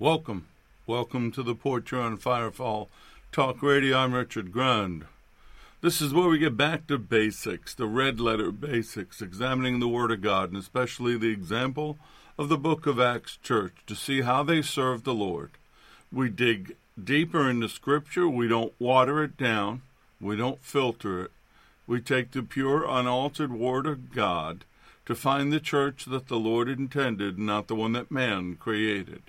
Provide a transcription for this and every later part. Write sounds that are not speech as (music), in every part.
Welcome. Welcome to the Porch on Firefall Talk Radio. I'm Richard Grund. This is where we get back to basics, the red letter basics, examining the Word of God, and especially the example of the book of Acts Church to see how they serve the Lord. We dig deeper into Scripture. We don't water it down. We don't filter it. We take the pure, unaltered Word of God to find the church that the Lord intended, not the one that man created.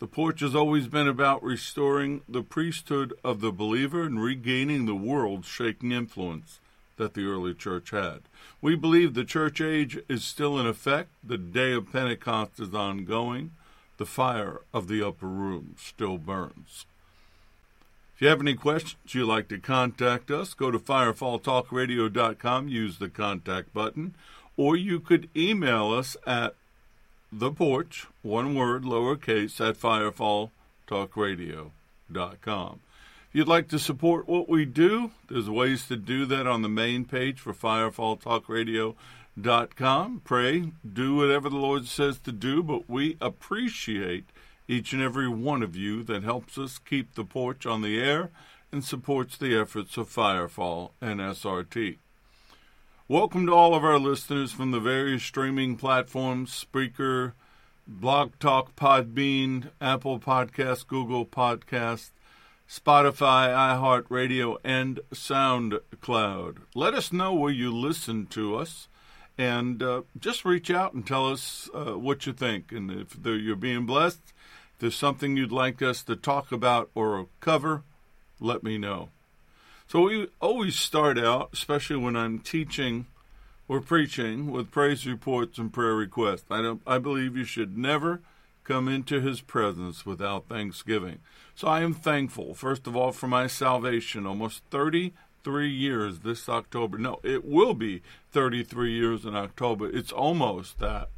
The porch has always been about restoring the priesthood of the believer and regaining the world shaking influence that the early church had. We believe the church age is still in effect, the day of Pentecost is ongoing, the fire of the upper room still burns. If you have any questions you'd like to contact us, go to firefalltalkradio.com, use the contact button, or you could email us at the porch, one word, lowercase, at firefalltalkradio.com. If you'd like to support what we do, there's ways to do that on the main page for firefalltalkradio.com. Pray, do whatever the Lord says to do, but we appreciate each and every one of you that helps us keep the porch on the air and supports the efforts of Firefall and SRT. Welcome to all of our listeners from the various streaming platforms Spreaker, Blog Talk, Podbean, Apple Podcast, Google Podcast, Spotify, iHeartRadio, and SoundCloud. Let us know where you listen to us and uh, just reach out and tell us uh, what you think. And if you're being blessed, if there's something you'd like us to talk about or cover, let me know. So we always start out, especially when I'm teaching or preaching, with praise reports and prayer requests. I don't. I believe you should never come into His presence without thanksgiving. So I am thankful, first of all, for my salvation. Almost 33 years this October. No, it will be 33 years in October. It's almost that.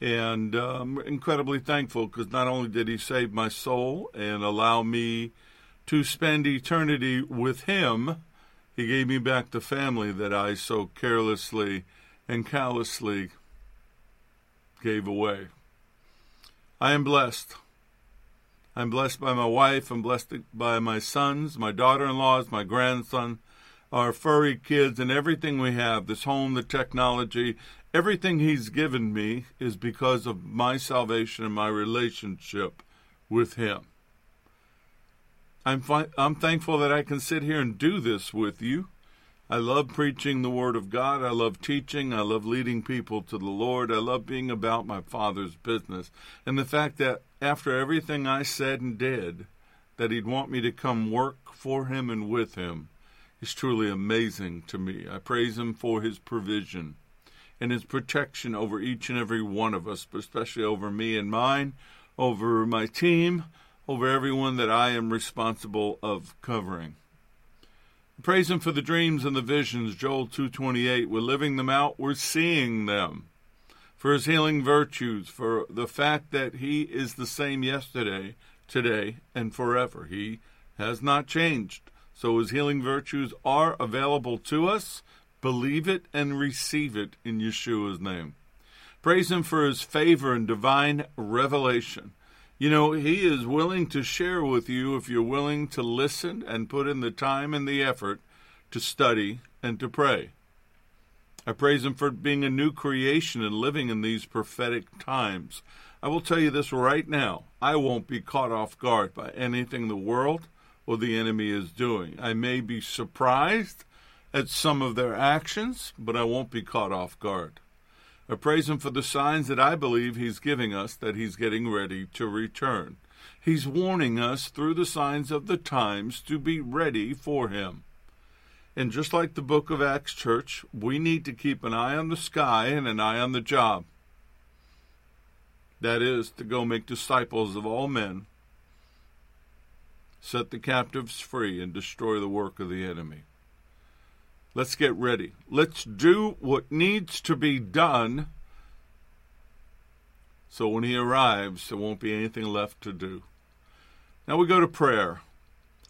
And um, incredibly thankful because not only did He save my soul and allow me to spend eternity with Him, He gave me back the family that I so carelessly and callously gave away. I am blessed. I'm blessed by my wife. I'm blessed by my sons, my daughter in laws, my grandson, our furry kids, and everything we have this home, the technology. Everything He's given me is because of my salvation and my relationship with Him. I'm, fi- I'm thankful that I can sit here and do this with you. I love preaching the Word of God. I love teaching. I love leading people to the Lord. I love being about my Father's business. And the fact that after everything I said and did, that He'd want me to come work for Him and with Him is truly amazing to me. I praise Him for His provision and His protection over each and every one of us, but especially over me and mine, over my team, over everyone that I am responsible of covering. Praise him for the dreams and the visions, Joel 2:28. We're living them out, we're seeing them. For his healing virtues, for the fact that he is the same yesterday, today, and forever. He has not changed. So his healing virtues are available to us. Believe it and receive it in Yeshua's name. Praise him for his favor and divine revelation. You know, He is willing to share with you if you're willing to listen and put in the time and the effort to study and to pray. I praise Him for being a new creation and living in these prophetic times. I will tell you this right now I won't be caught off guard by anything the world or the enemy is doing. I may be surprised at some of their actions, but I won't be caught off guard. I praise Him for the signs that I believe He's giving us that He's getting ready to return. He's warning us through the signs of the times to be ready for Him. And just like the book of Acts Church, we need to keep an eye on the sky and an eye on the job. That is, to go make disciples of all men, set the captives free, and destroy the work of the enemy. Let's get ready. Let's do what needs to be done so when he arrives, there won't be anything left to do. Now we go to prayer.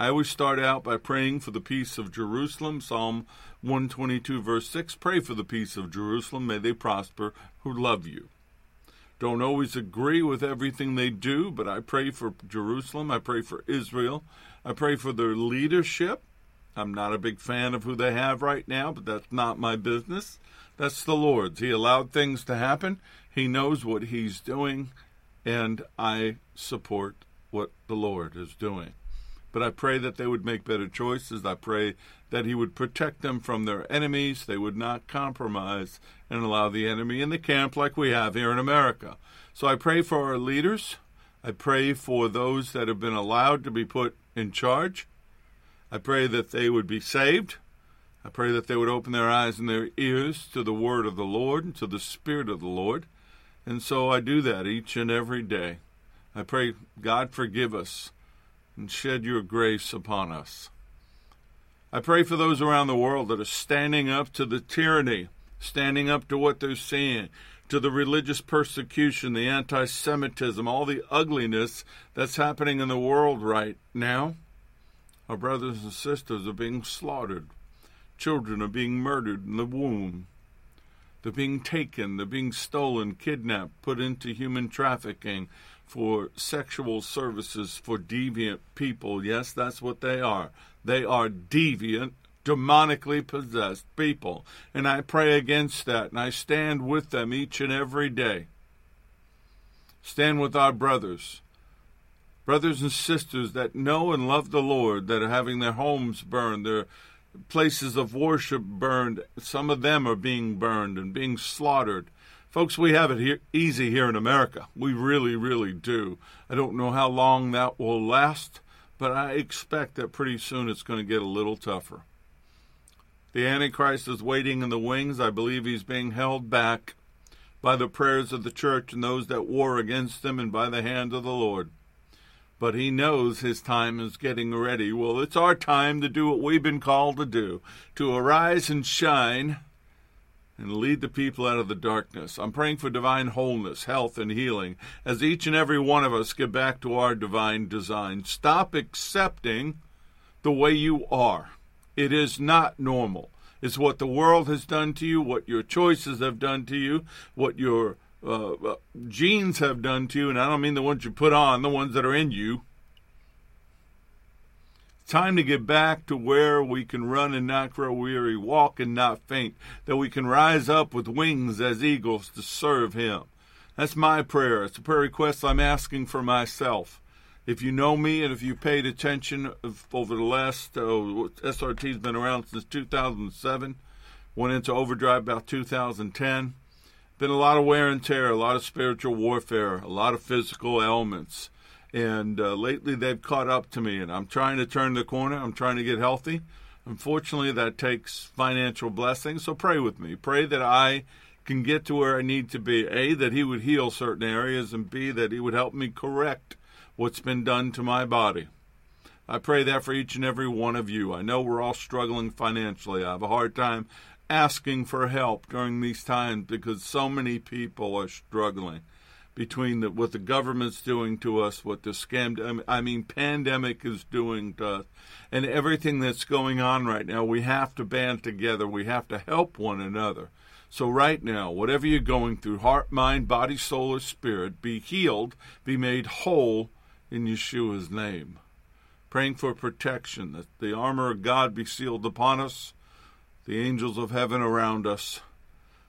I always start out by praying for the peace of Jerusalem. Psalm 122, verse 6 Pray for the peace of Jerusalem. May they prosper who love you. Don't always agree with everything they do, but I pray for Jerusalem. I pray for Israel. I pray for their leadership. I'm not a big fan of who they have right now, but that's not my business. That's the Lord's. He allowed things to happen. He knows what He's doing, and I support what the Lord is doing. But I pray that they would make better choices. I pray that He would protect them from their enemies. They would not compromise and allow the enemy in the camp like we have here in America. So I pray for our leaders. I pray for those that have been allowed to be put in charge. I pray that they would be saved. I pray that they would open their eyes and their ears to the word of the Lord and to the Spirit of the Lord. And so I do that each and every day. I pray, God, forgive us and shed your grace upon us. I pray for those around the world that are standing up to the tyranny, standing up to what they're seeing, to the religious persecution, the anti Semitism, all the ugliness that's happening in the world right now. Our brothers and sisters are being slaughtered. Children are being murdered in the womb. They're being taken, they're being stolen, kidnapped, put into human trafficking for sexual services for deviant people. Yes, that's what they are. They are deviant, demonically possessed people. And I pray against that, and I stand with them each and every day. Stand with our brothers brothers and sisters that know and love the Lord, that are having their homes burned, their places of worship burned. Some of them are being burned and being slaughtered. Folks, we have it here, easy here in America. We really, really do. I don't know how long that will last, but I expect that pretty soon it's going to get a little tougher. The Antichrist is waiting in the wings. I believe he's being held back by the prayers of the church and those that war against him and by the hand of the Lord but he knows his time is getting ready. Well, it's our time to do what we've been called to do to arise and shine and lead the people out of the darkness. I'm praying for divine wholeness, health, and healing as each and every one of us get back to our divine design. Stop accepting the way you are. It is not normal. It's what the world has done to you, what your choices have done to you, what your uh, uh, genes have done to you, and I don't mean the ones you put on, the ones that are in you. Time to get back to where we can run and not grow weary, walk and not faint, that we can rise up with wings as eagles to serve Him. That's my prayer. It's a prayer request I'm asking for myself. If you know me and if you paid attention over the last, uh, SRT's been around since 2007, went into overdrive about 2010 been a lot of wear and tear, a lot of spiritual warfare, a lot of physical ailments. And uh, lately they've caught up to me, and I'm trying to turn the corner. I'm trying to get healthy. Unfortunately, that takes financial blessings. So pray with me. Pray that I can get to where I need to be. A, that He would heal certain areas, and B, that He would help me correct what's been done to my body. I pray that for each and every one of you. I know we're all struggling financially. I have a hard time asking for help during these times because so many people are struggling between the, what the government's doing to us, what the scam, I mean, pandemic is doing to us, and everything that's going on right now. We have to band together. We have to help one another. So, right now, whatever you're going through heart, mind, body, soul, or spirit be healed, be made whole in Yeshua's name. Praying for protection, that the armor of God be sealed upon us the angels of heaven around us,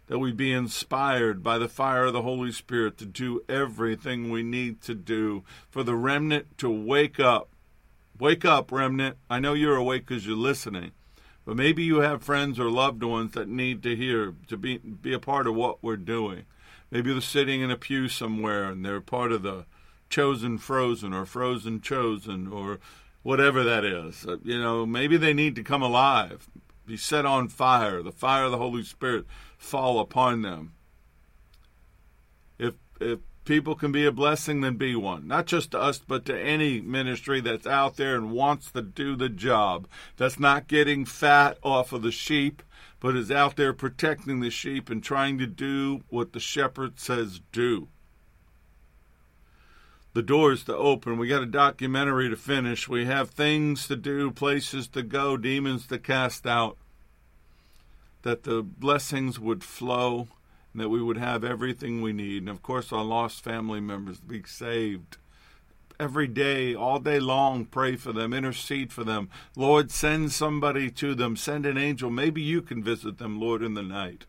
that we be inspired by the fire of the Holy Spirit to do everything we need to do for the remnant to wake up. Wake up, remnant. I know you're awake because you're listening, but maybe you have friends or loved ones that need to hear, to be, be a part of what we're doing. Maybe they're sitting in a pew somewhere and they're part of the chosen frozen or frozen chosen or whatever that is. Uh, you know, maybe they need to come alive be set on fire, the fire of the Holy Spirit fall upon them. If if people can be a blessing, then be one. Not just to us, but to any ministry that's out there and wants to do the job. That's not getting fat off of the sheep, but is out there protecting the sheep and trying to do what the shepherd says do the doors to open. We got a documentary to finish. We have things to do, places to go, demons to cast out. That the blessings would flow, and that we would have everything we need. And of course, our lost family members be saved. Every day, all day long, pray for them, intercede for them. Lord, send somebody to them, send an angel. Maybe you can visit them, Lord, in the night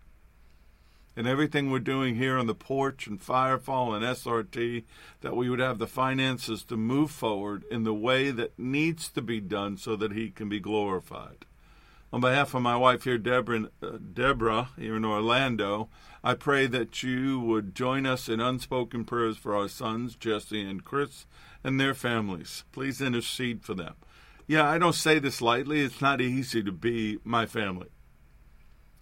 and everything we're doing here on the porch and Firefall and SRT, that we would have the finances to move forward in the way that needs to be done so that He can be glorified. On behalf of my wife here, Deborah, uh, Deborah here in Orlando, I pray that you would join us in unspoken prayers for our sons, Jesse and Chris, and their families. Please intercede for them. Yeah, I don't say this lightly. It's not easy to be my family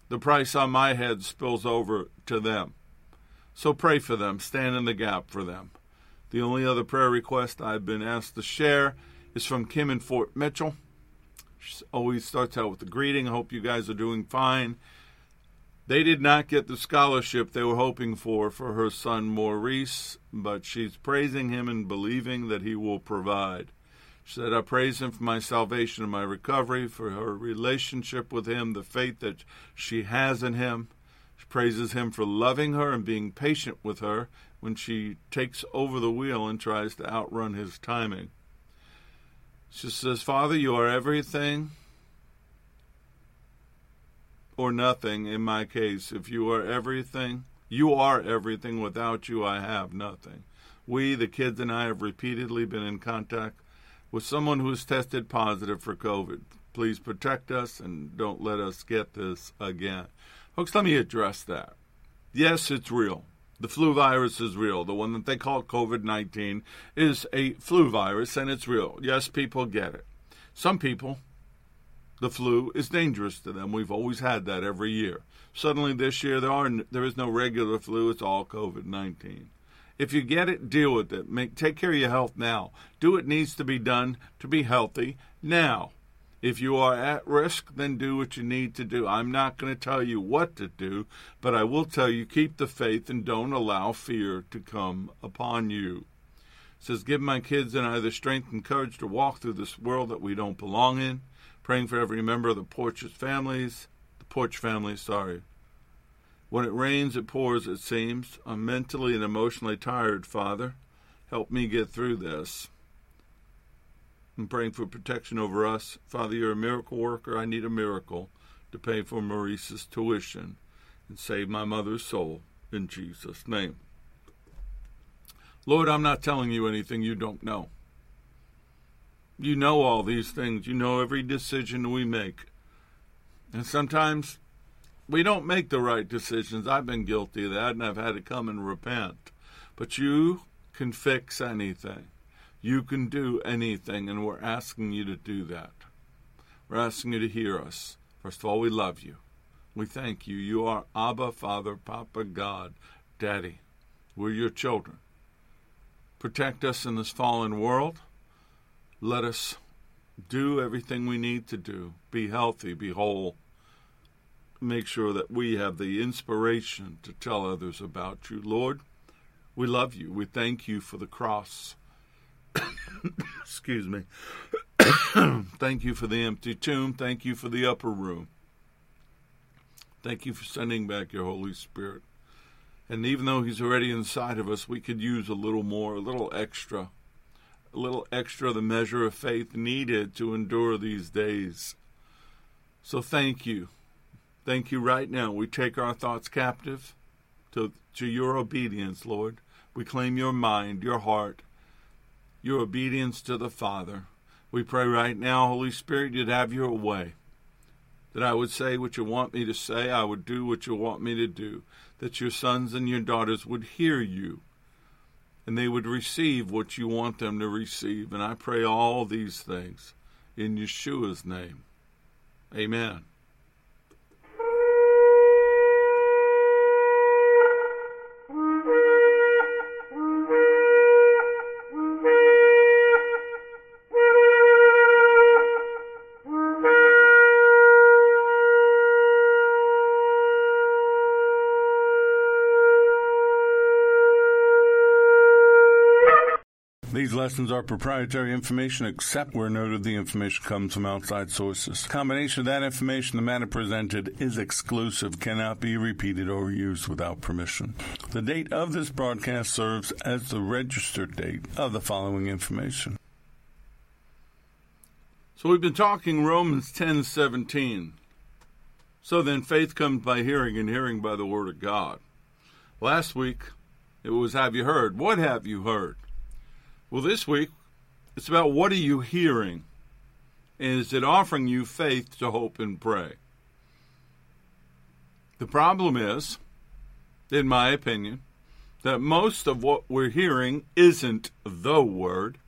the price on my head spills over to them. So pray for them, stand in the gap for them. The only other prayer request I've been asked to share is from Kim in Fort Mitchell. She always starts out with a greeting. I hope you guys are doing fine. They did not get the scholarship they were hoping for for her son Maurice, but she's praising him and believing that he will provide. She said, I praise him for my salvation and my recovery, for her relationship with him, the faith that she has in him. She praises him for loving her and being patient with her when she takes over the wheel and tries to outrun his timing. She says, Father, you are everything or nothing in my case. If you are everything, you are everything. Without you, I have nothing. We, the kids and I, have repeatedly been in contact with someone who's tested positive for COVID. Please protect us and don't let us get this again. Folks, let me address that. Yes, it's real. The flu virus is real. The one that they call COVID 19 is a flu virus and it's real. Yes, people get it. Some people, the flu is dangerous to them. We've always had that every year. Suddenly this year, there, are, there is no regular flu, it's all COVID 19. If you get it, deal with it. Make, take care of your health now. Do what needs to be done to be healthy now. If you are at risk, then do what you need to do. I'm not going to tell you what to do, but I will tell you keep the faith and don't allow fear to come upon you. It says, Give my kids and I the strength and courage to walk through this world that we don't belong in. Praying for every member of the Porch's families, the Porch family, sorry. When it rains, it pours, it seems. I'm mentally and emotionally tired, Father. Help me get through this. I'm praying for protection over us. Father, you're a miracle worker. I need a miracle to pay for Maurice's tuition and save my mother's soul in Jesus' name. Lord, I'm not telling you anything you don't know. You know all these things. You know every decision we make. And sometimes we don't make the right decisions. I've been guilty of that, and I've had to come and repent. But you can fix anything. You can do anything, and we're asking you to do that. We're asking you to hear us. First of all, we love you. We thank you. You are Abba, Father, Papa, God, Daddy. We're your children. Protect us in this fallen world. Let us do everything we need to do. Be healthy, be whole make sure that we have the inspiration to tell others about you. Lord, we love you. We thank you for the cross. (coughs) Excuse me. (coughs) thank you for the empty tomb. Thank you for the upper room. Thank you for sending back your Holy Spirit. And even though He's already inside of us, we could use a little more, a little extra, a little extra, the measure of faith needed to endure these days. So thank you. Thank you right now. We take our thoughts captive to, to your obedience, Lord. We claim your mind, your heart, your obedience to the Father. We pray right now, Holy Spirit, you'd have your way. That I would say what you want me to say, I would do what you want me to do. That your sons and your daughters would hear you and they would receive what you want them to receive. And I pray all these things in Yeshua's name. Amen. Lessons are proprietary information except where noted the information comes from outside sources. Combination of that information, the matter presented is exclusive, cannot be repeated or used without permission. The date of this broadcast serves as the registered date of the following information. So we've been talking Romans 10:17. So then faith comes by hearing and hearing by the word of God. Last week it was have you heard? What have you heard? Well, this week it's about what are you hearing? And is it offering you faith to hope and pray? The problem is, in my opinion, that most of what we're hearing isn't the word,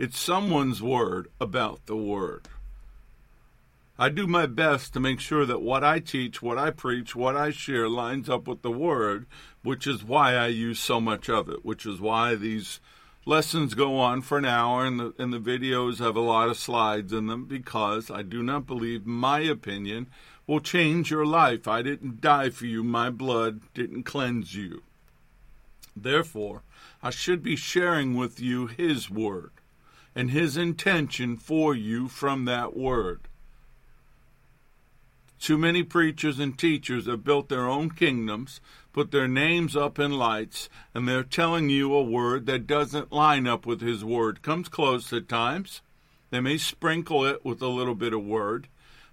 it's someone's word about the word. I do my best to make sure that what I teach, what I preach, what I share lines up with the Word, which is why I use so much of it, which is why these lessons go on for an hour and the, and the videos have a lot of slides in them because I do not believe my opinion will change your life. I didn't die for you, my blood didn't cleanse you. Therefore, I should be sharing with you His Word and His intention for you from that Word. Too many preachers and teachers have built their own kingdoms, put their names up in lights, and they're telling you a word that doesn't line up with His word. Comes close at times. They may sprinkle it with a little bit of word.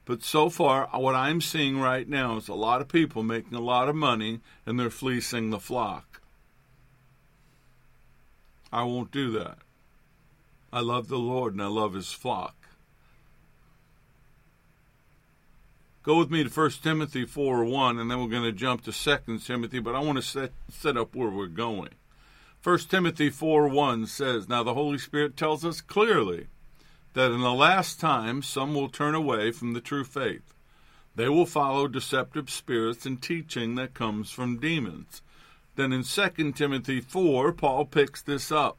But so far, what I'm seeing right now is a lot of people making a lot of money and they're fleecing the flock. I won't do that. I love the Lord and I love His flock. Go with me to 1 Timothy 4 1, and then we're going to jump to 2 Timothy, but I want to set, set up where we're going. 1 Timothy 4 1 says, Now the Holy Spirit tells us clearly that in the last time some will turn away from the true faith. They will follow deceptive spirits and teaching that comes from demons. Then in 2 Timothy 4, Paul picks this up.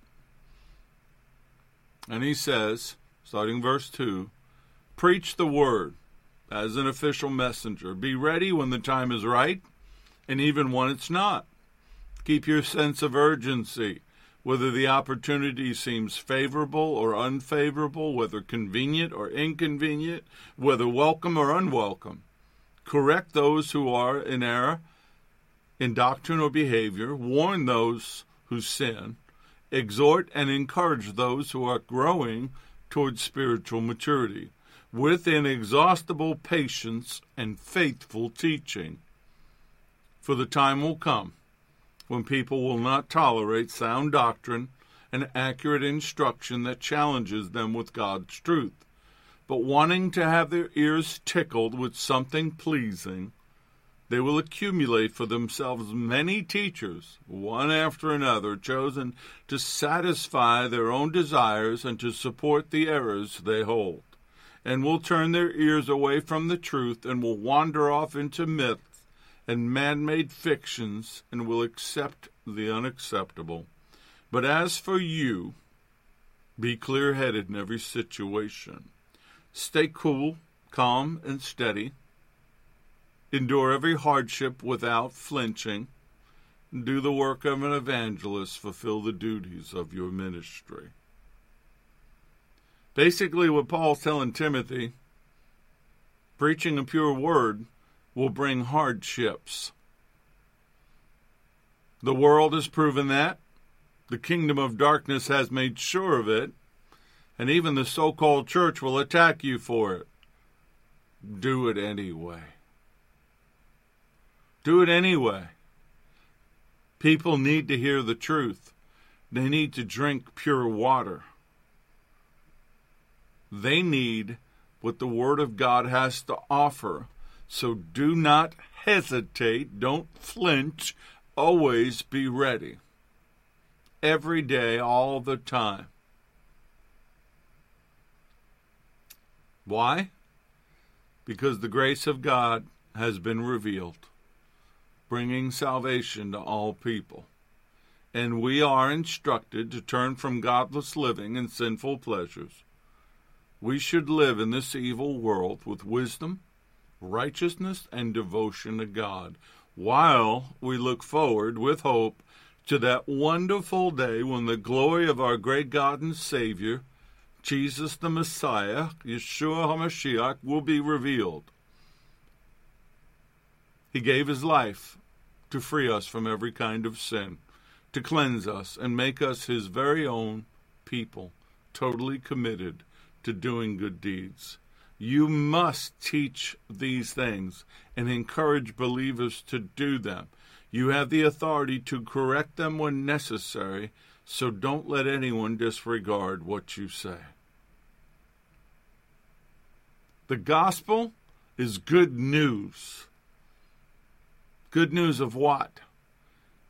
And he says, starting verse 2, Preach the word as an official messenger. Be ready when the time is right and even when it's not. Keep your sense of urgency, whether the opportunity seems favorable or unfavorable, whether convenient or inconvenient, whether welcome or unwelcome. Correct those who are in error in doctrine or behavior, warn those who sin, exhort and encourage those who are growing towards spiritual maturity with inexhaustible patience and faithful teaching. For the time will come when people will not tolerate sound doctrine and accurate instruction that challenges them with God's truth, but wanting to have their ears tickled with something pleasing, they will accumulate for themselves many teachers, one after another, chosen to satisfy their own desires and to support the errors they hold and will turn their ears away from the truth and will wander off into myths and man made fictions and will accept the unacceptable. But as for you, be clear headed in every situation. Stay cool, calm, and steady. Endure every hardship without flinching. Do the work of an evangelist. Fulfill the duties of your ministry. Basically, what Paul's telling Timothy preaching a pure word will bring hardships. The world has proven that. The kingdom of darkness has made sure of it. And even the so called church will attack you for it. Do it anyway. Do it anyway. People need to hear the truth, they need to drink pure water. They need what the Word of God has to offer. So do not hesitate, don't flinch, always be ready. Every day, all the time. Why? Because the grace of God has been revealed, bringing salvation to all people. And we are instructed to turn from godless living and sinful pleasures we should live in this evil world with wisdom, righteousness, and devotion to God, while we look forward with hope to that wonderful day when the glory of our great God and Savior, Jesus the Messiah, Yeshua HaMashiach, will be revealed. He gave his life to free us from every kind of sin, to cleanse us and make us his very own people, totally committed to doing good deeds. You must teach these things and encourage believers to do them. You have the authority to correct them when necessary, so don't let anyone disregard what you say. The gospel is good news. Good news of what?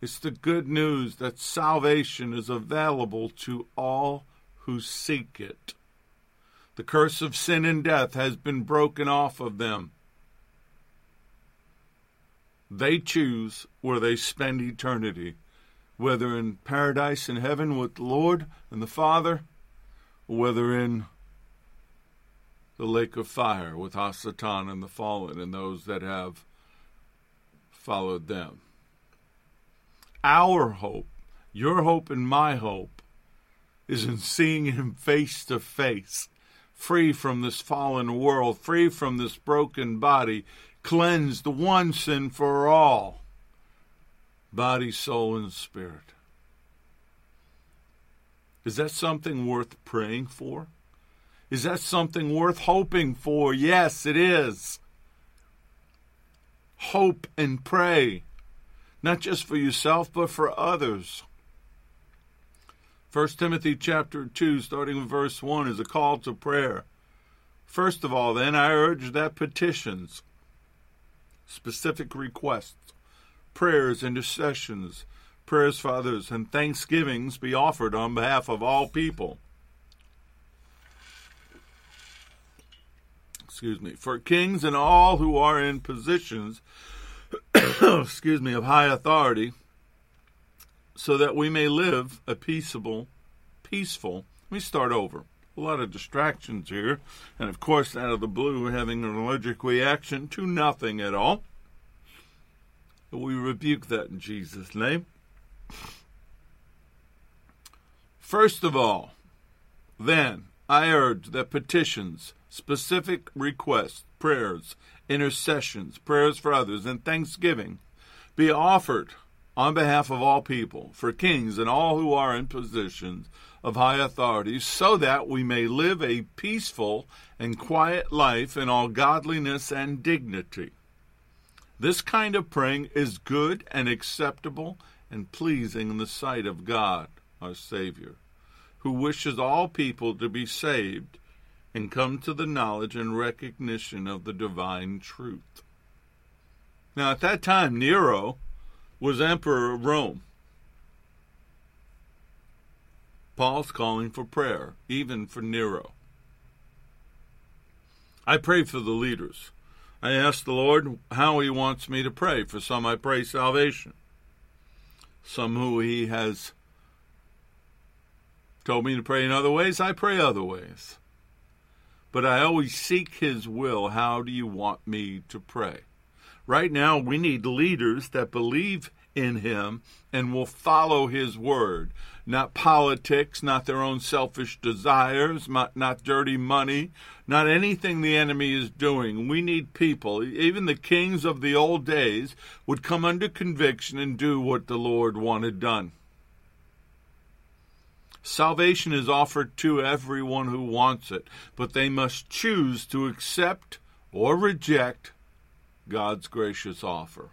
It's the good news that salvation is available to all who seek it. The curse of sin and death has been broken off of them. They choose where they spend eternity, whether in paradise in heaven with the Lord and the Father, or whether in the lake of fire with Hasatan and the fallen and those that have followed them. Our hope, your hope and my hope, is in seeing him face to face, free from this fallen world, free from this broken body, cleansed once and for all, body, soul, and spirit. Is that something worth praying for? Is that something worth hoping for? Yes, it is. Hope and pray, not just for yourself, but for others. 1 Timothy chapter 2, starting with verse 1, is a call to prayer. First of all, then, I urge that petitions, specific requests, prayers, intercessions, prayers for others, and thanksgivings be offered on behalf of all people. Excuse me, for kings and all who are in positions, (coughs) excuse me, of high authority, so that we may live a peaceable, peaceful. Let me start over a lot of distractions here, and of course, out of the blue, having an allergic reaction to nothing at all. We rebuke that in Jesus' name. First of all, then, I urge that petitions, specific requests, prayers, intercessions, prayers for others, and thanksgiving be offered on behalf of all people, for kings and all who are in positions of high authority, so that we may live a peaceful and quiet life in all godliness and dignity. This kind of praying is good and acceptable and pleasing in the sight of God, our Savior, who wishes all people to be saved and come to the knowledge and recognition of the divine truth. Now, at that time, Nero was emperor of Rome. Paul's calling for prayer, even for Nero. I pray for the leaders. I ask the Lord how He wants me to pray. For some, I pray salvation. Some who He has told me to pray in other ways, I pray other ways. But I always seek His will. How do you want me to pray? Right now, we need leaders that believe in Him and will follow His word not politics, not their own selfish desires, not, not dirty money, not anything the enemy is doing. We need people. Even the kings of the old days would come under conviction and do what the Lord wanted done. Salvation is offered to everyone who wants it, but they must choose to accept or reject God's gracious offer.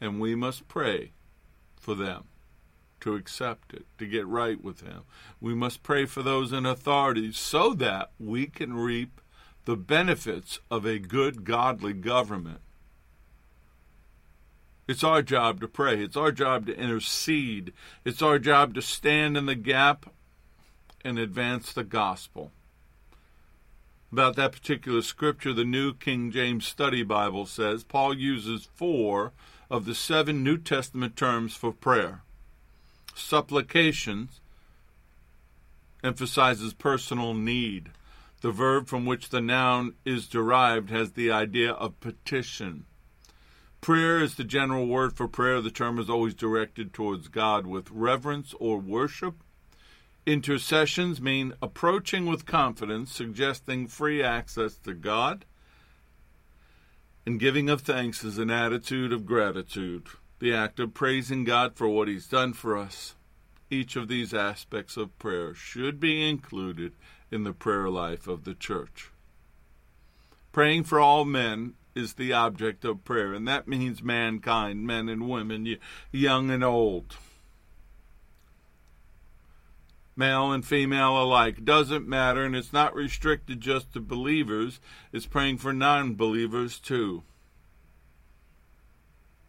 And we must pray for them to accept it, to get right with Him. We must pray for those in authority so that we can reap the benefits of a good, godly government. It's our job to pray. It's our job to intercede. It's our job to stand in the gap and advance the gospel. About that particular scripture, the New King James Study Bible says Paul uses four of the seven New Testament terms for prayer supplications emphasizes personal need. The verb from which the noun is derived has the idea of petition. Prayer is the general word for prayer. The term is always directed towards God with reverence or worship. Intercessions mean approaching with confidence, suggesting free access to God. And giving of thanks is an attitude of gratitude, the act of praising God for what He's done for us. Each of these aspects of prayer should be included in the prayer life of the church. Praying for all men is the object of prayer, and that means mankind, men and women, young and old male and female alike. Doesn't matter, and it's not restricted just to believers, it's praying for non believers too.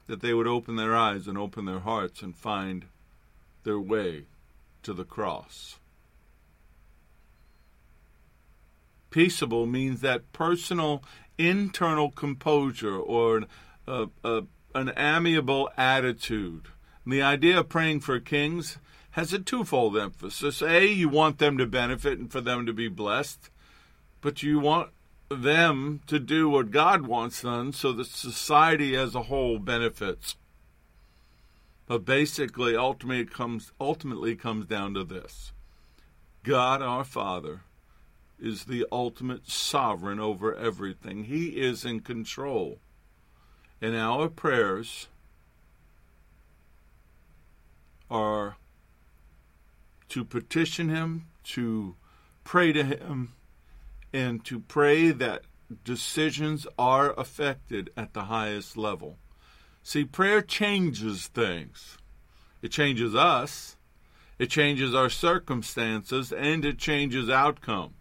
That they would open their eyes and open their hearts and find their way to the cross. Peaceable means that personal internal composure or uh, uh, an amiable attitude. And the idea of praying for kings has a twofold emphasis. A, you want them to benefit and for them to be blessed, but you want them to do what God wants done so that society as a whole benefits. But basically, ultimately comes ultimately comes down to this. God our Father is the ultimate sovereign over everything. He is in control. And our prayers are to petition him, to pray to him, and to pray that decisions are affected at the highest level. See, prayer changes things. It changes us, it changes our circumstances, and it changes outcome.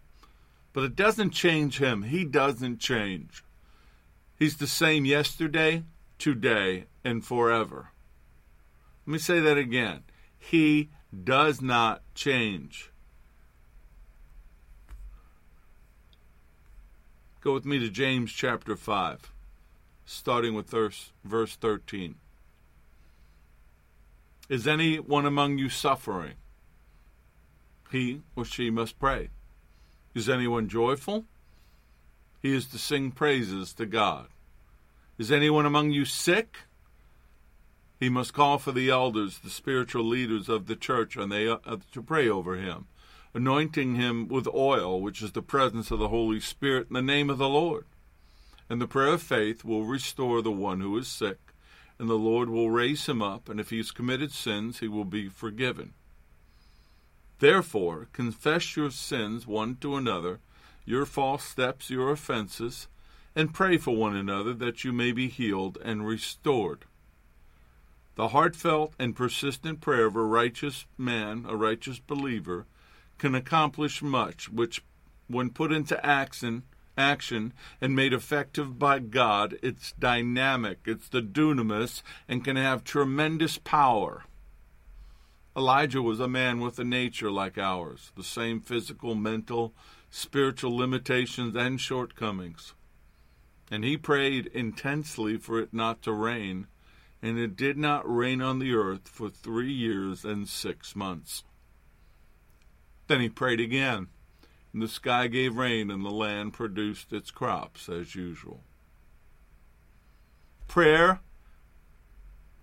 But it doesn't change him. He doesn't change. He's the same yesterday, today, and forever. Let me say that again. He does not change. Go with me to James chapter 5, starting with verse, verse 13. Is any one among you suffering? He or she must pray. Is anyone joyful? He is to sing praises to God. Is anyone among you sick? He must call for the elders, the spiritual leaders of the church, and they uh, to pray over him, anointing him with oil, which is the presence of the Holy Spirit, in the name of the Lord. And the prayer of faith will restore the one who is sick, and the Lord will raise him up, and if he has committed sins, he will be forgiven. Therefore, confess your sins one to another, your false steps, your offenses, and pray for one another that you may be healed and restored. The heartfelt and persistent prayer of a righteous man, a righteous believer, can accomplish much, which, when put into action, action and made effective by God, it's dynamic, it's the dunamis, and can have tremendous power. Elijah was a man with a nature like ours, the same physical, mental, spiritual limitations and shortcomings. And he prayed intensely for it not to rain, and it did not rain on the earth for three years and six months. Then he prayed again, and the sky gave rain, and the land produced its crops as usual. Prayer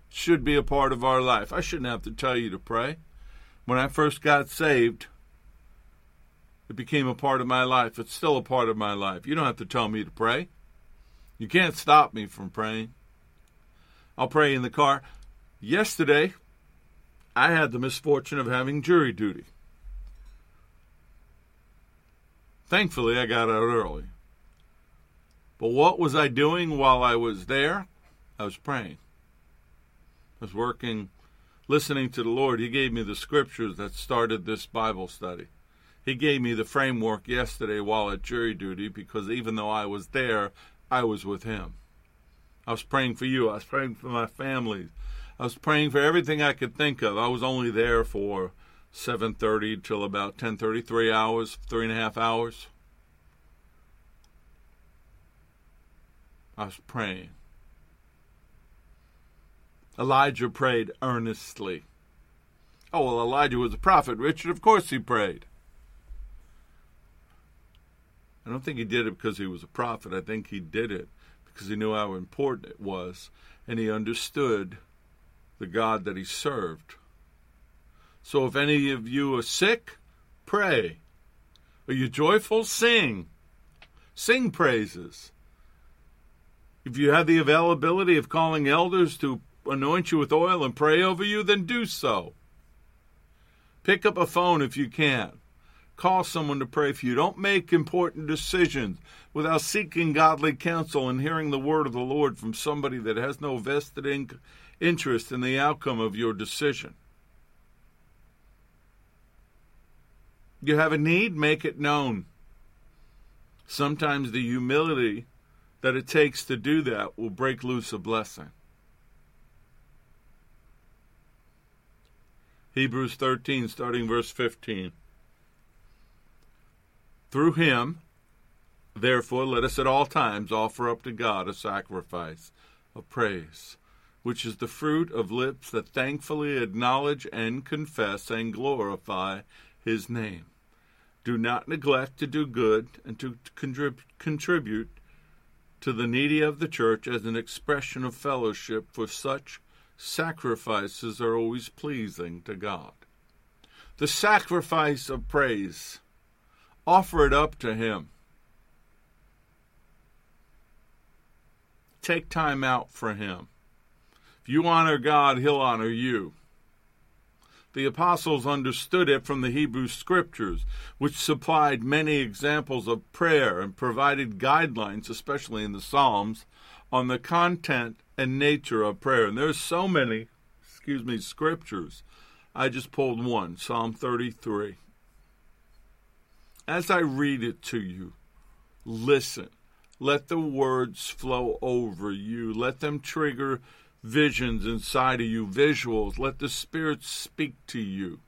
should be a part of our life. I shouldn't have to tell you to pray. When I first got saved, it became a part of my life. It's still a part of my life. You don't have to tell me to pray. You can't stop me from praying. I'll pray in the car. Yesterday, I had the misfortune of having jury duty. Thankfully, I got out early. But what was I doing while I was there? I was praying. I was working, listening to the Lord. He gave me the scriptures that started this Bible study. He gave me the framework yesterday while at jury duty because even though I was there, I was with Him. I was praying for you. I was praying for my family. I was praying for everything I could think of. I was only there for 7.30 till about 10.30, three hours, three and a half hours. I was praying. Elijah prayed earnestly. Oh, well, Elijah was a prophet, Richard. Of course he prayed. I don't think he did it because he was a prophet. I think he did it because he knew how important it was, and he understood the God that he served. So if any of you are sick, pray. Are you joyful? Sing. Sing praises. If you have the availability of calling elders to anoint you with oil and pray over you, then do so. Pick up a phone if you can. Call someone to pray for you. Don't make important decisions without seeking godly counsel and hearing the word of the Lord from somebody that has no vested in- interest in the outcome of your decision. You have a need, make it known. Sometimes the humility that it takes to do that will break loose a blessing. Hebrews 13, starting verse 15. Through him, therefore, let us at all times offer up to God a sacrifice of praise, which is the fruit of lips that thankfully acknowledge and confess and glorify his name. Do not neglect to do good and to contrib- contribute to the needy of the church as an expression of fellowship, for such sacrifices are always pleasing to God. The sacrifice of praise, offer it up to Him. Take time out for Him. If you honor God, He'll honor you. The apostles understood it from the Hebrew scriptures, which supplied many examples of prayer and provided guidelines, especially in the Psalms, on the content and nature of prayer. And there's so many, excuse me, scriptures. I just pulled one, Psalm 33. As I read it to you, listen. Let the words flow over you. Let them trigger visions inside of you, visuals. Let the Spirit speak to you.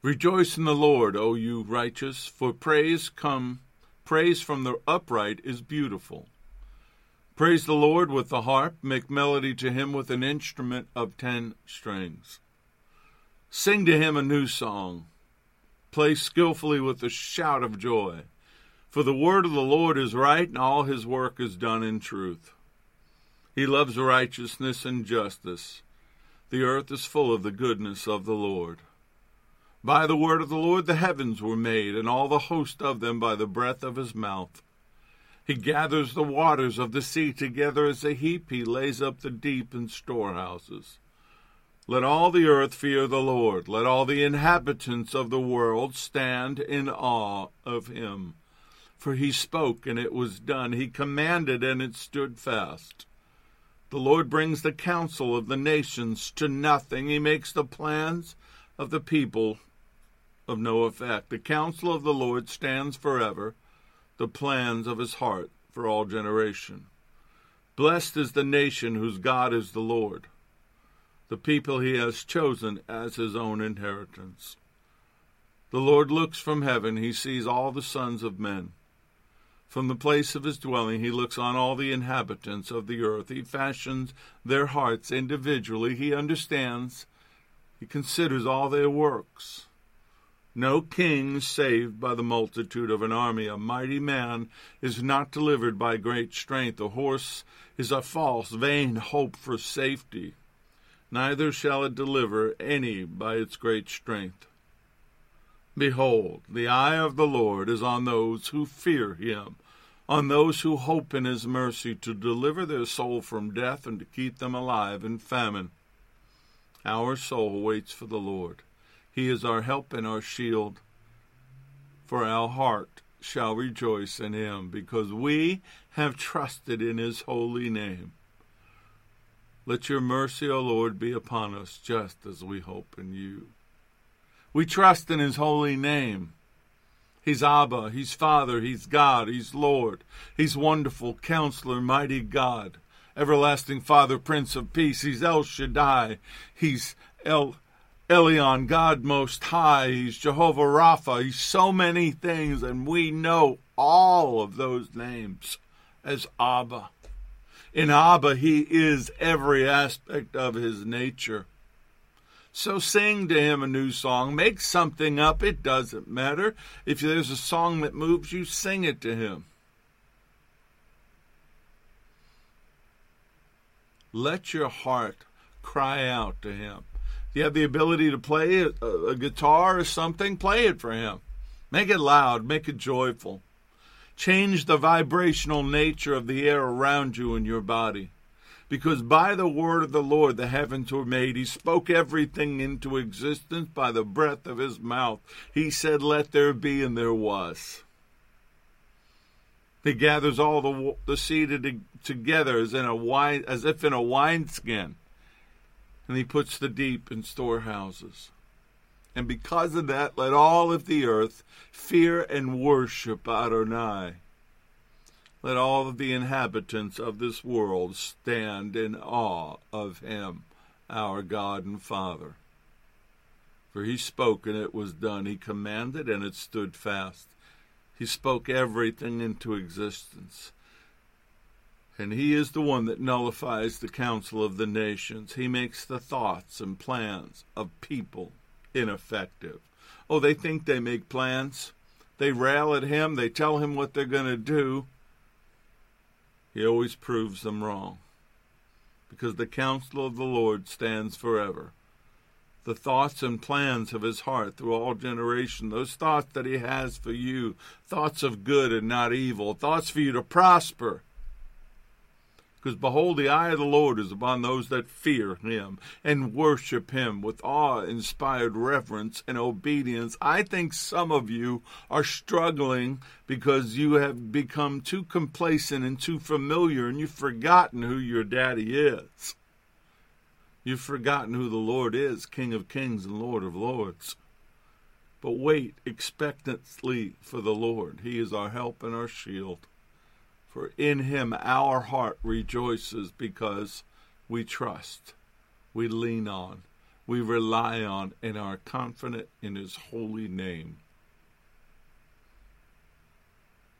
Rejoice in the Lord, O you righteous, for praise come praise from the upright is beautiful. Praise the Lord with the harp, make melody to him with an instrument of ten strings. Sing to him a new song. Play skillfully with a shout of joy. For the word of the Lord is right, and all his work is done in truth. He loves righteousness and justice. The earth is full of the goodness of the Lord. By the word of the Lord the heavens were made, and all the host of them by the breath of his mouth. He gathers the waters of the sea together as a heap, he lays up the deep in storehouses. Let all the earth fear the Lord, let all the inhabitants of the world stand in awe of him. For he spoke, and it was done, he commanded, and it stood fast. The Lord brings the counsel of the nations to nothing. He makes the plans of the people of no effect. The counsel of the Lord stands forever, the plans of his heart for all generation. Blessed is the nation whose God is the Lord, the people he has chosen as his own inheritance. The Lord looks from heaven, he sees all the sons of men. From the place of his dwelling, he looks on all the inhabitants of the earth. He fashions their hearts individually. He understands. He considers all their works. No king saved by the multitude of an army. A mighty man is not delivered by great strength. A horse is a false, vain hope for safety. Neither shall it deliver any by its great strength. Behold, the eye of the Lord is on those who fear him, on those who hope in his mercy, to deliver their soul from death and to keep them alive in famine. Our soul waits for the Lord. He is our help and our shield. For our heart shall rejoice in him, because we have trusted in his holy name. Let your mercy, O Lord, be upon us, just as we hope in you. We trust in his holy name. He's Abba, he's Father, he's God, he's Lord, he's wonderful counselor, mighty God, everlasting Father, Prince of Peace, he's El Shaddai, he's El Elyon, God Most High, he's Jehovah Rapha, he's so many things, and we know all of those names as Abba. In Abba, he is every aspect of his nature. So sing to him a new song. Make something up. It doesn't matter. If there's a song that moves you, sing it to him. Let your heart cry out to him. If you have the ability to play a, a guitar or something, play it for him. Make it loud, make it joyful. Change the vibrational nature of the air around you and your body. Because by the word of the Lord the heavens were made. He spoke everything into existence by the breath of his mouth. He said, Let there be, and there was. He gathers all the, the seed together as, in a wine, as if in a wineskin, and he puts the deep in storehouses. And because of that, let all of the earth fear and worship Adonai. Let all of the inhabitants of this world stand in awe of him, our God and Father. For he spoke and it was done. He commanded and it stood fast. He spoke everything into existence. And he is the one that nullifies the counsel of the nations. He makes the thoughts and plans of people ineffective. Oh, they think they make plans. They rail at him. They tell him what they're going to do. He always proves them wrong. Because the counsel of the Lord stands forever. The thoughts and plans of his heart through all generation, those thoughts that he has for you, thoughts of good and not evil, thoughts for you to prosper because behold, the eye of the Lord is upon those that fear him and worship him with awe inspired reverence and obedience. I think some of you are struggling because you have become too complacent and too familiar and you've forgotten who your daddy is. You've forgotten who the Lord is, King of kings and Lord of lords. But wait expectantly for the Lord. He is our help and our shield. For in him our heart rejoices because we trust, we lean on, we rely on, and are confident in his holy name.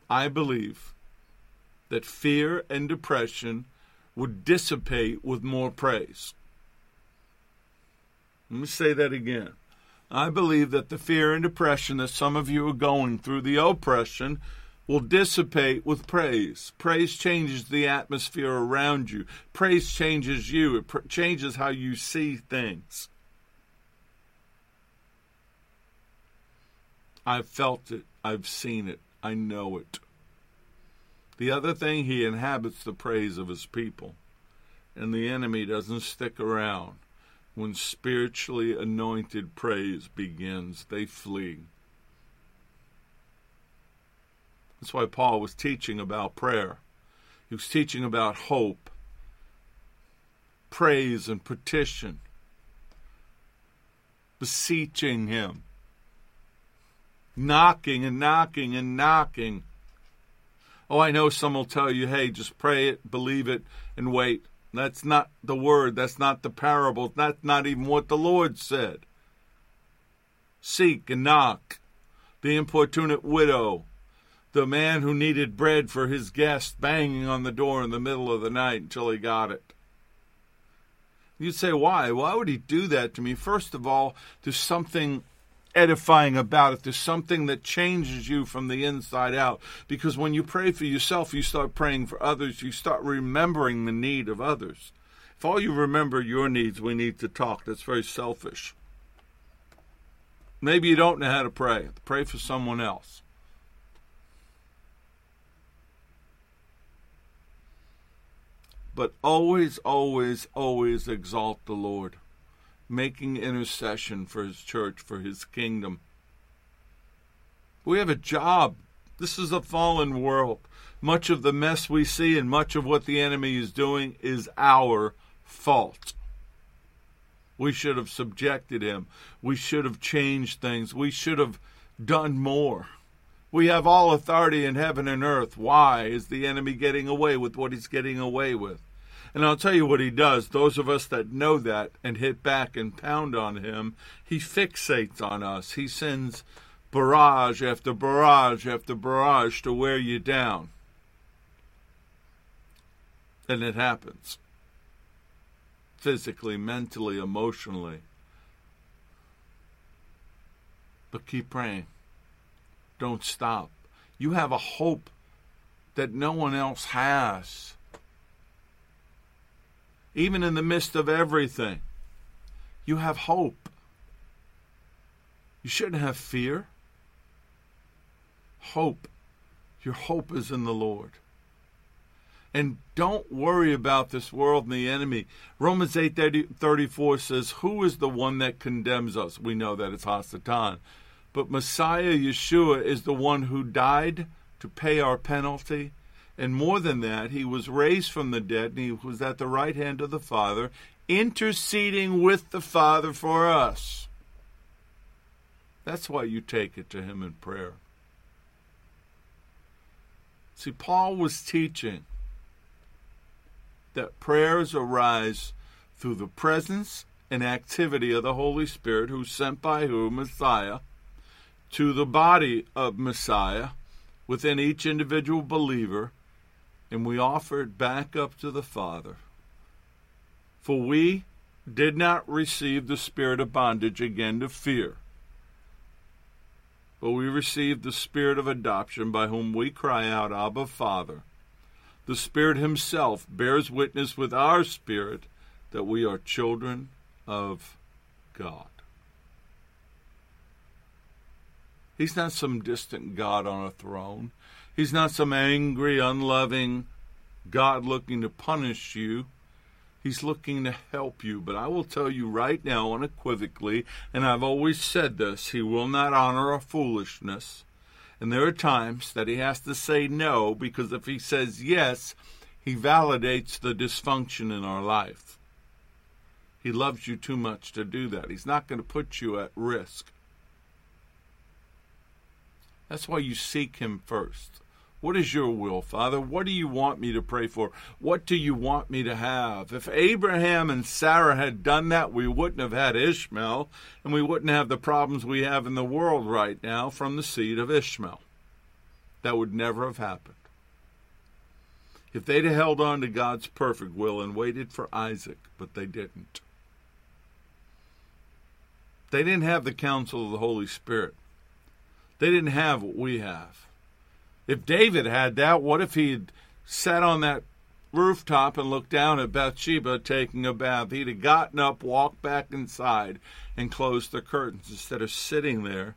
I believe that fear and depression would dissipate with more praise. Let me say that again. I believe that the fear and depression that some of you are going through, the oppression, will dissipate with praise. Praise changes the atmosphere around you. Praise changes you. It pr- changes how you see things. I've felt it. I've seen it. I know it. The other thing, he inhabits the praise of his people. And the enemy doesn't stick around. When spiritually anointed praise begins, they flee. That's why Paul was teaching about prayer. He was teaching about hope, praise, and petition, beseeching Him, knocking and knocking and knocking. Oh, I know some will tell you, hey, just pray it, believe it, and wait. That's not the word. That's not the parable. That's not even what the Lord said. Seek and knock. The importunate widow the man who needed bread for his guest banging on the door in the middle of the night until he got it. You'd say, why? Why would he do that to me? First of all, there's something edifying about it. There's something that changes you from the inside out. Because when you pray for yourself, you start praying for others. You start remembering the need of others. If all you remember your needs, we need to talk. That's very selfish. Maybe you don't know how to pray. Pray for someone else. But always, always, always exalt the Lord, making intercession for His church, for His kingdom. We have a job. This is a fallen world. Much of the mess we see and much of what the enemy is doing is our fault. We should have subjected him. We should have changed things. We should have done more. We have all authority in heaven and earth. Why is the enemy getting away with what he's getting away with? And I'll tell you what he does. Those of us that know that and hit back and pound on him, he fixates on us. He sends barrage after barrage after barrage to wear you down. And it happens physically, mentally, emotionally. But keep praying. Don't stop. You have a hope that no one else has. even in the midst of everything, you have hope. You shouldn't have fear. Hope. Your hope is in the Lord. And don't worry about this world and the enemy. Romans 8 34 says, Who is the one that condemns us? We know that it's Hasatan. But Messiah Yeshua is the one who died to pay our penalty. And more than that, he was raised from the dead and he was at the right hand of the Father, interceding with the Father for us. That's why you take it to him in prayer. See, Paul was teaching that prayers arise through the presence and activity of the Holy Spirit, who sent by who? Messiah, to the body of Messiah within each individual believer, and we offer it back up to the Father. For we did not receive the spirit of bondage again to fear, but we received the spirit of adoption by whom we cry out, Abba, Father. The Spirit Himself bears witness with our spirit that we are children of God. He's not some distant God on a throne. He's not some angry, unloving God looking to punish you. He's looking to help you. But I will tell you right now, unequivocally, and I've always said this He will not honor a foolishness. And there are times that he has to say no because if he says yes, he validates the dysfunction in our life. He loves you too much to do that. He's not going to put you at risk. That's why you seek him first. What is your will, Father? What do you want me to pray for? What do you want me to have? If Abraham and Sarah had done that, we wouldn't have had Ishmael, and we wouldn't have the problems we have in the world right now from the seed of Ishmael. That would never have happened. If they'd have held on to God's perfect will and waited for Isaac, but they didn't. They didn't have the counsel of the Holy Spirit. They didn't have what we have. If David had that, what if he'd sat on that rooftop and looked down at Bathsheba taking a bath? He'd have gotten up, walked back inside, and closed the curtains instead of sitting there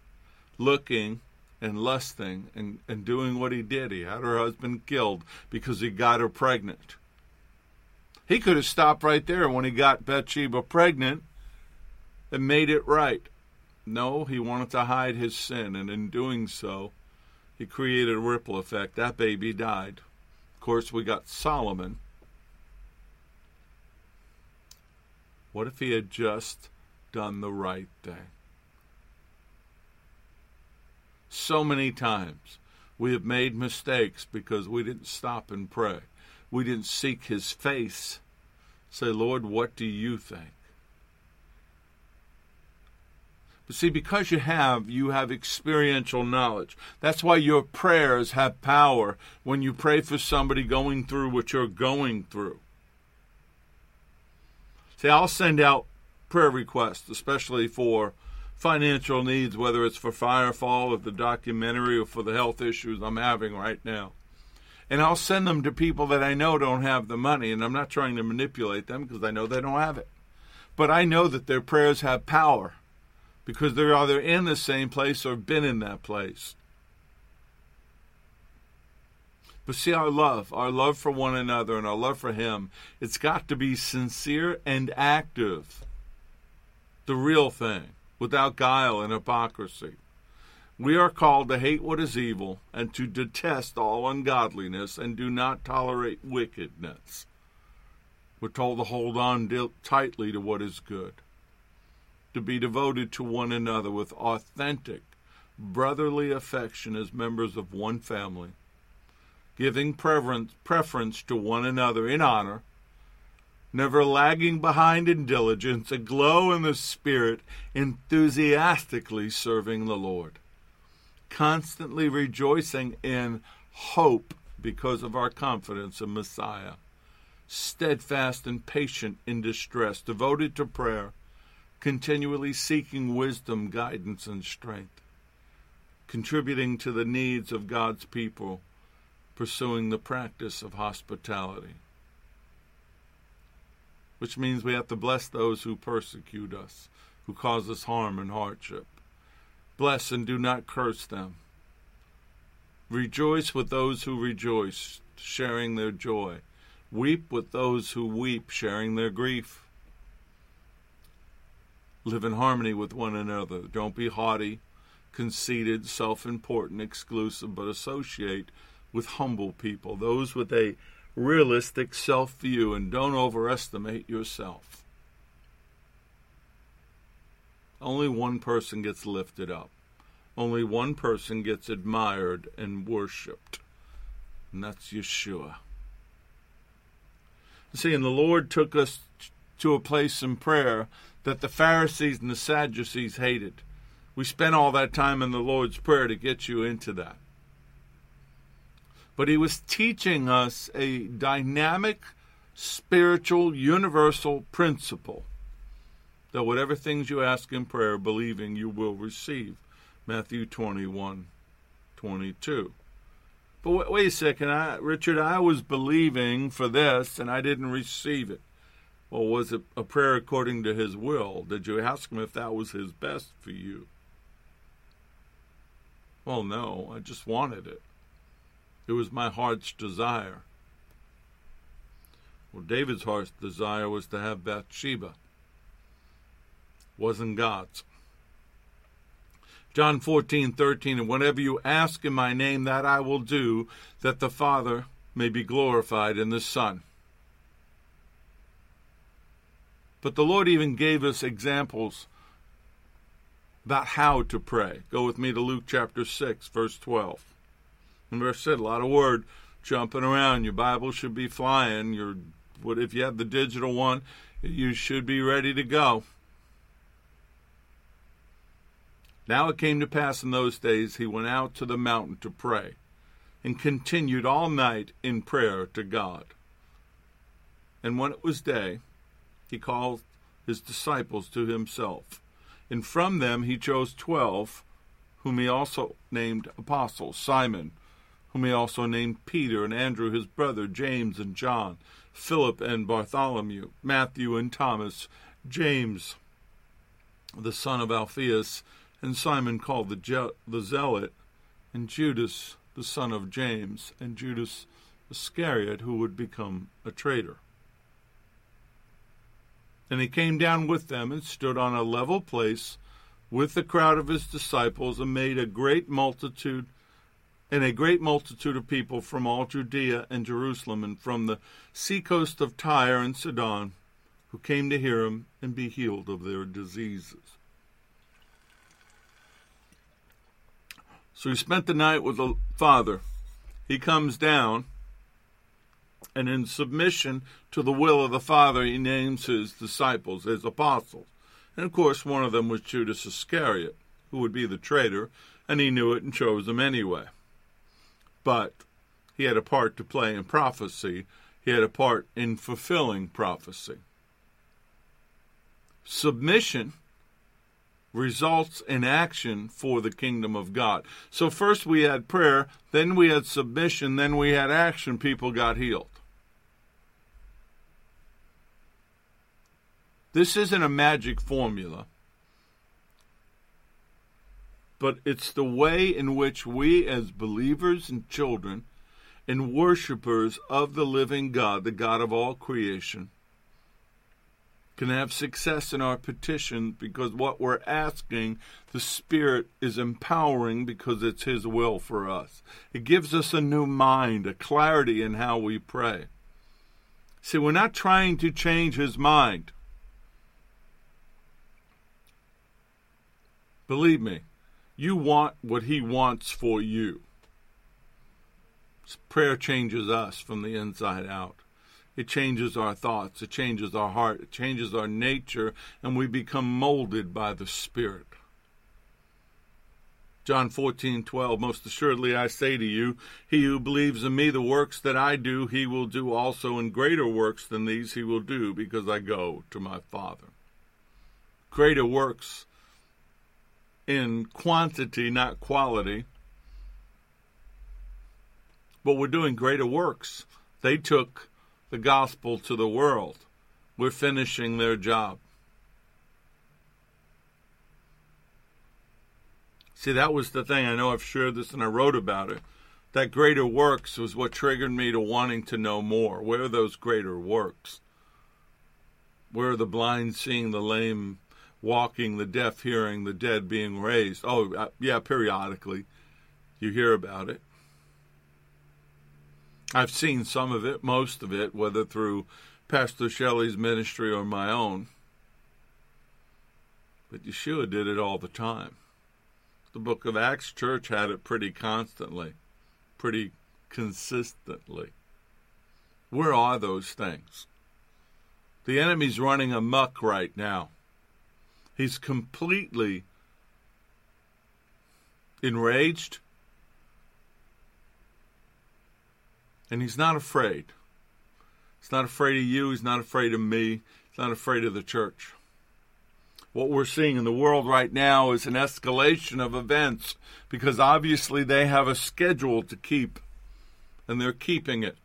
looking and lusting and, and doing what he did. He had her husband killed because he got her pregnant. He could have stopped right there when he got Bathsheba pregnant and made it right. No, he wanted to hide his sin, and in doing so, he created a ripple effect. That baby died. Of course, we got Solomon. What if he had just done the right thing? So many times we have made mistakes because we didn't stop and pray. We didn't seek his face. Say, Lord, what do you think? But see, because you have, you have experiential knowledge. That's why your prayers have power when you pray for somebody going through what you're going through. See, I'll send out prayer requests, especially for financial needs, whether it's for Firefall or the documentary or for the health issues I'm having right now. And I'll send them to people that I know don't have the money, and I'm not trying to manipulate them because I know they don't have it. But I know that their prayers have power because they're either in the same place or been in that place. But see, our love, our love for one another and our love for Him, it's got to be sincere and active. The real thing, without guile and hypocrisy. We are called to hate what is evil and to detest all ungodliness and do not tolerate wickedness. We're told to hold on tightly to what is good to be devoted to one another with authentic brotherly affection as members of one family, giving preference, preference to one another in honor, never lagging behind in diligence, aglow in the spirit, enthusiastically serving the Lord, constantly rejoicing in hope because of our confidence in Messiah, steadfast and patient in distress, devoted to prayer continually seeking wisdom, guidance, and strength, contributing to the needs of God's people, pursuing the practice of hospitality. which means we have to bless those who persecute us, who cause us harm and hardship. Bless and do not curse them. Rejoice with those who rejoice, sharing their joy. Weep with those who weep, sharing their grief. Live in harmony with one another. Don't be haughty, conceited, self important, exclusive, but associate with humble people, those with a realistic self view, and don't overestimate yourself. Only one person gets lifted up. Only one person gets admired and worshiped, and that's Yeshua. See, and the Lord took us to a place in prayer that the Pharisees and the Sadducees hated. We spent all that time in the Lord's Prayer to get you into that. But He was teaching us a dynamic, spiritual, universal principle that whatever things you ask in prayer, believing you will receive. Matthew 21 22. But wait, a second, I, Richard, I was believing for this and I didn't receive it. Well, was it a prayer according to His will? Did you ask Him if that was His best for you? Well, no, I just wanted it. It was my heart's desire. Well, David's heart's desire was to have Bathsheba. Wasn't God's. John 14, 13, and whatever you ask in my name, that I will do, that the Father may be glorified in the Son. But the Lord even gave us examples about how to pray. Go with me to Luke chapter 6, verse 12. And verse said, a lot of word jumping around. Your Bible should be flying. Your what if you have the digital one, you should be ready to go. Now it came to pass in those days he went out to the mountain to pray, and continued all night in prayer to God. And when it was day, he called his disciples to himself, and from them he chose twelve, whom he also named apostles Simon, whom he also named Peter, and Andrew his brother, James and John, Philip and Bartholomew, Matthew and Thomas, James the son of Alphaeus, and Simon called the, Je- the Zealot, and Judas the son of James, and Judas Iscariot, who would become a traitor. And he came down with them and stood on a level place with the crowd of his disciples, and made a great multitude and a great multitude of people from all Judea and Jerusalem, and from the seacoast of Tyre and Sidon, who came to hear him and be healed of their diseases. So he spent the night with the Father. He comes down, and in submission to the will of the Father, he names his disciples, his apostles. And of course, one of them was Judas Iscariot, who would be the traitor, and he knew it and chose him anyway. But he had a part to play in prophecy, he had a part in fulfilling prophecy. Submission results in action for the kingdom of God. So first we had prayer, then we had submission, then we had action. People got healed. This isn't a magic formula, but it's the way in which we, as believers and children and worshipers of the living God, the God of all creation, can have success in our petition because what we're asking, the Spirit is empowering because it's His will for us. It gives us a new mind, a clarity in how we pray. See, we're not trying to change His mind. Believe me, you want what He wants for you. Prayer changes us from the inside out. It changes our thoughts, it changes our heart, it changes our nature, and we become molded by the Spirit. John 14, 12, Most assuredly I say to you, he who believes in me, the works that I do, he will do also, and greater works than these he will do, because I go to my Father. Greater works in quantity, not quality. But we're doing greater works. They took the gospel to the world. We're finishing their job. See, that was the thing. I know I've shared this and I wrote about it. That greater works was what triggered me to wanting to know more. Where are those greater works? Where are the blind seeing, the lame walking, the deaf hearing, the dead being raised? Oh, uh, yeah, periodically you hear about it. I've seen some of it, most of it, whether through Pastor Shelley's ministry or my own. But Yeshua did it all the time. The book of Acts church had it pretty constantly, pretty consistently. Where are those things? The enemy's running amuck right now. He's completely enraged, and he's not afraid. He's not afraid of you. He's not afraid of me. He's not afraid of the church. What we're seeing in the world right now is an escalation of events because obviously they have a schedule to keep and they're keeping it.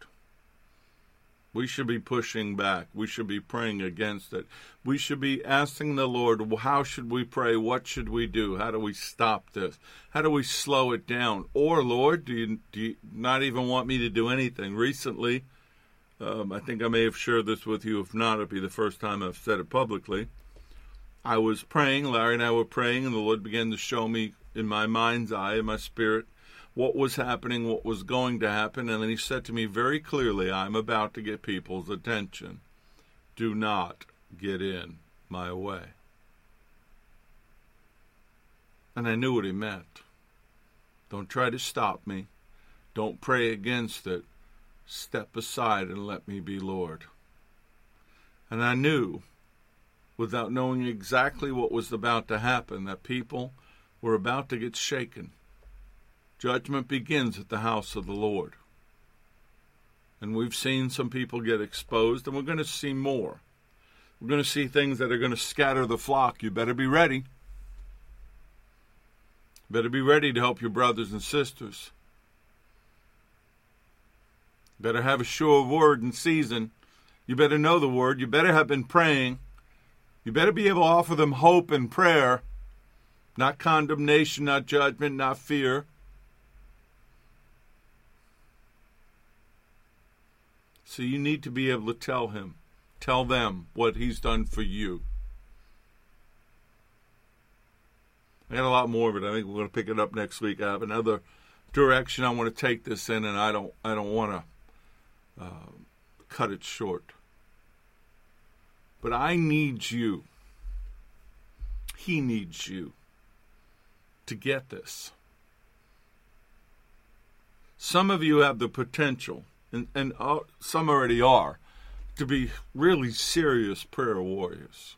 We should be pushing back. We should be praying against it. We should be asking the Lord, how should we pray? What should we do? How do we stop this? How do we slow it down? Or, Lord, do you, do you not even want me to do anything? Recently, um, I think I may have shared this with you. If not, it'll be the first time I've said it publicly. I was praying, Larry and I were praying, and the Lord began to show me in my mind's eye, in my spirit, what was happening, what was going to happen. And then He said to me very clearly, I'm about to get people's attention. Do not get in my way. And I knew what He meant. Don't try to stop me. Don't pray against it. Step aside and let me be Lord. And I knew, without knowing exactly what was about to happen, that people were about to get shaken. Judgment begins at the house of the Lord. And we've seen some people get exposed, and we're going to see more. We're going to see things that are going to scatter the flock. You better be ready. Better be ready to help your brothers and sisters. Better have a sure word in season. You better know the word. You better have been praying. You better be able to offer them hope and prayer, not condemnation, not judgment, not fear. So you need to be able to tell him, tell them what he's done for you. I got a lot more, of it. I think we're going to pick it up next week. I have another direction I want to take this in, and I don't, I don't want to uh, cut it short. But I need you. He needs you to get this. Some of you have the potential, and, and uh, some already are, to be really serious prayer warriors.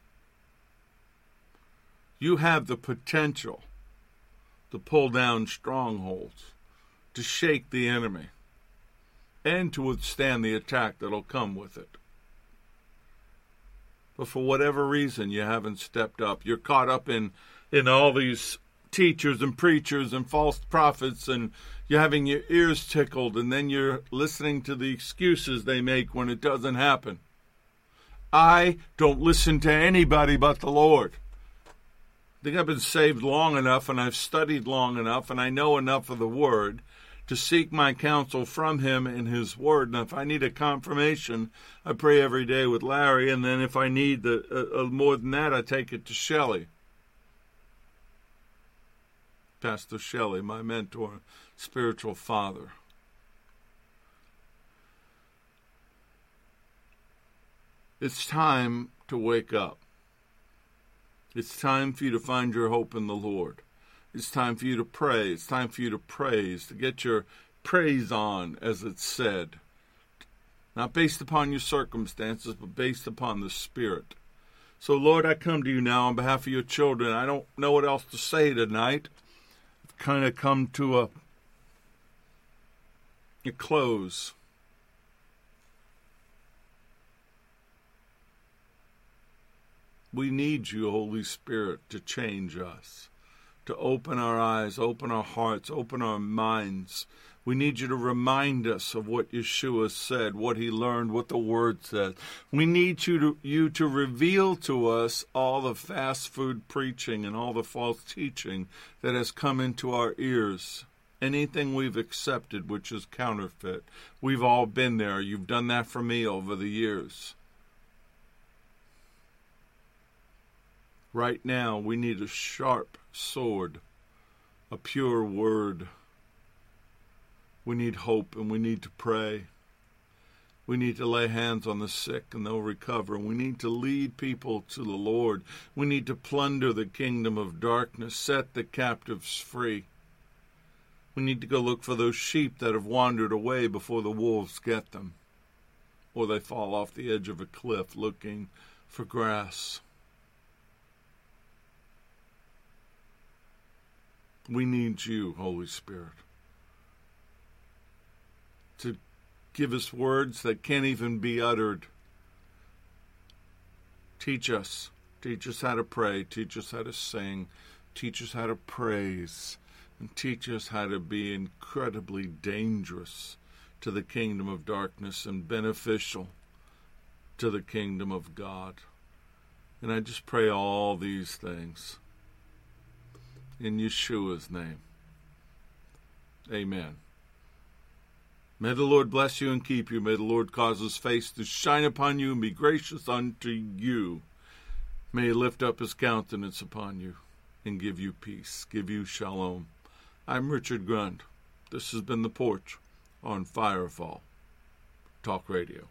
You have the potential to pull down strongholds, to shake the enemy and to withstand the attack that'll come with it. But for whatever reason, you haven't stepped up. You're caught up in, in all these teachers and preachers and false prophets, and you're having your ears tickled, and then you're listening to the excuses they make when it doesn't happen. I don't listen to anybody but the Lord. I think I've been saved long enough, and I've studied long enough, and I know enough of the Word to seek my counsel from him in his word. And if I need a confirmation, I pray every day with Larry. And then if I need the, uh, uh, more than that, I take it to Shelley. Pastor Shelley, my mentor, spiritual father. It's time to wake up. It's time for you to find your hope in the Lord. It's time for you to pray. It's time for you to praise, to get your praise on, as it's said. Not based upon your circumstances, but based upon the Spirit. So, Lord, I come to you now on behalf of your children. I don't know what else to say tonight. Kind of come to a, a close. We need you, Holy Spirit, to change us to open our eyes, open our hearts, open our minds. We need you to remind us of what Yeshua said, what he learned, what the word says. We need you to, you to reveal to us all the fast food preaching and all the false teaching that has come into our ears. Anything we've accepted which is counterfeit. We've all been there. You've done that for me over the years. Right now, we need a sharp sword, a pure word we need hope and we need to pray. We need to lay hands on the sick and they'll recover. We need to lead people to the Lord. We need to plunder the kingdom of darkness, set the captives free. We need to go look for those sheep that have wandered away before the wolves get them, or they fall off the edge of a cliff looking for grass. We need you, Holy Spirit to give us words that can't even be uttered. Teach us. Teach us how to pray. Teach us how to sing. Teach us how to praise. And teach us how to be incredibly dangerous to the kingdom of darkness and beneficial to the kingdom of God. And I just pray all these things in Yeshua's name. Amen. May the Lord bless you and keep you. May the Lord cause his face to shine upon you and be gracious unto you. May he lift up his countenance upon you and give you peace, give you shalom. I'm Richard Grund. This has been The Porch on Firefall Talk Radio.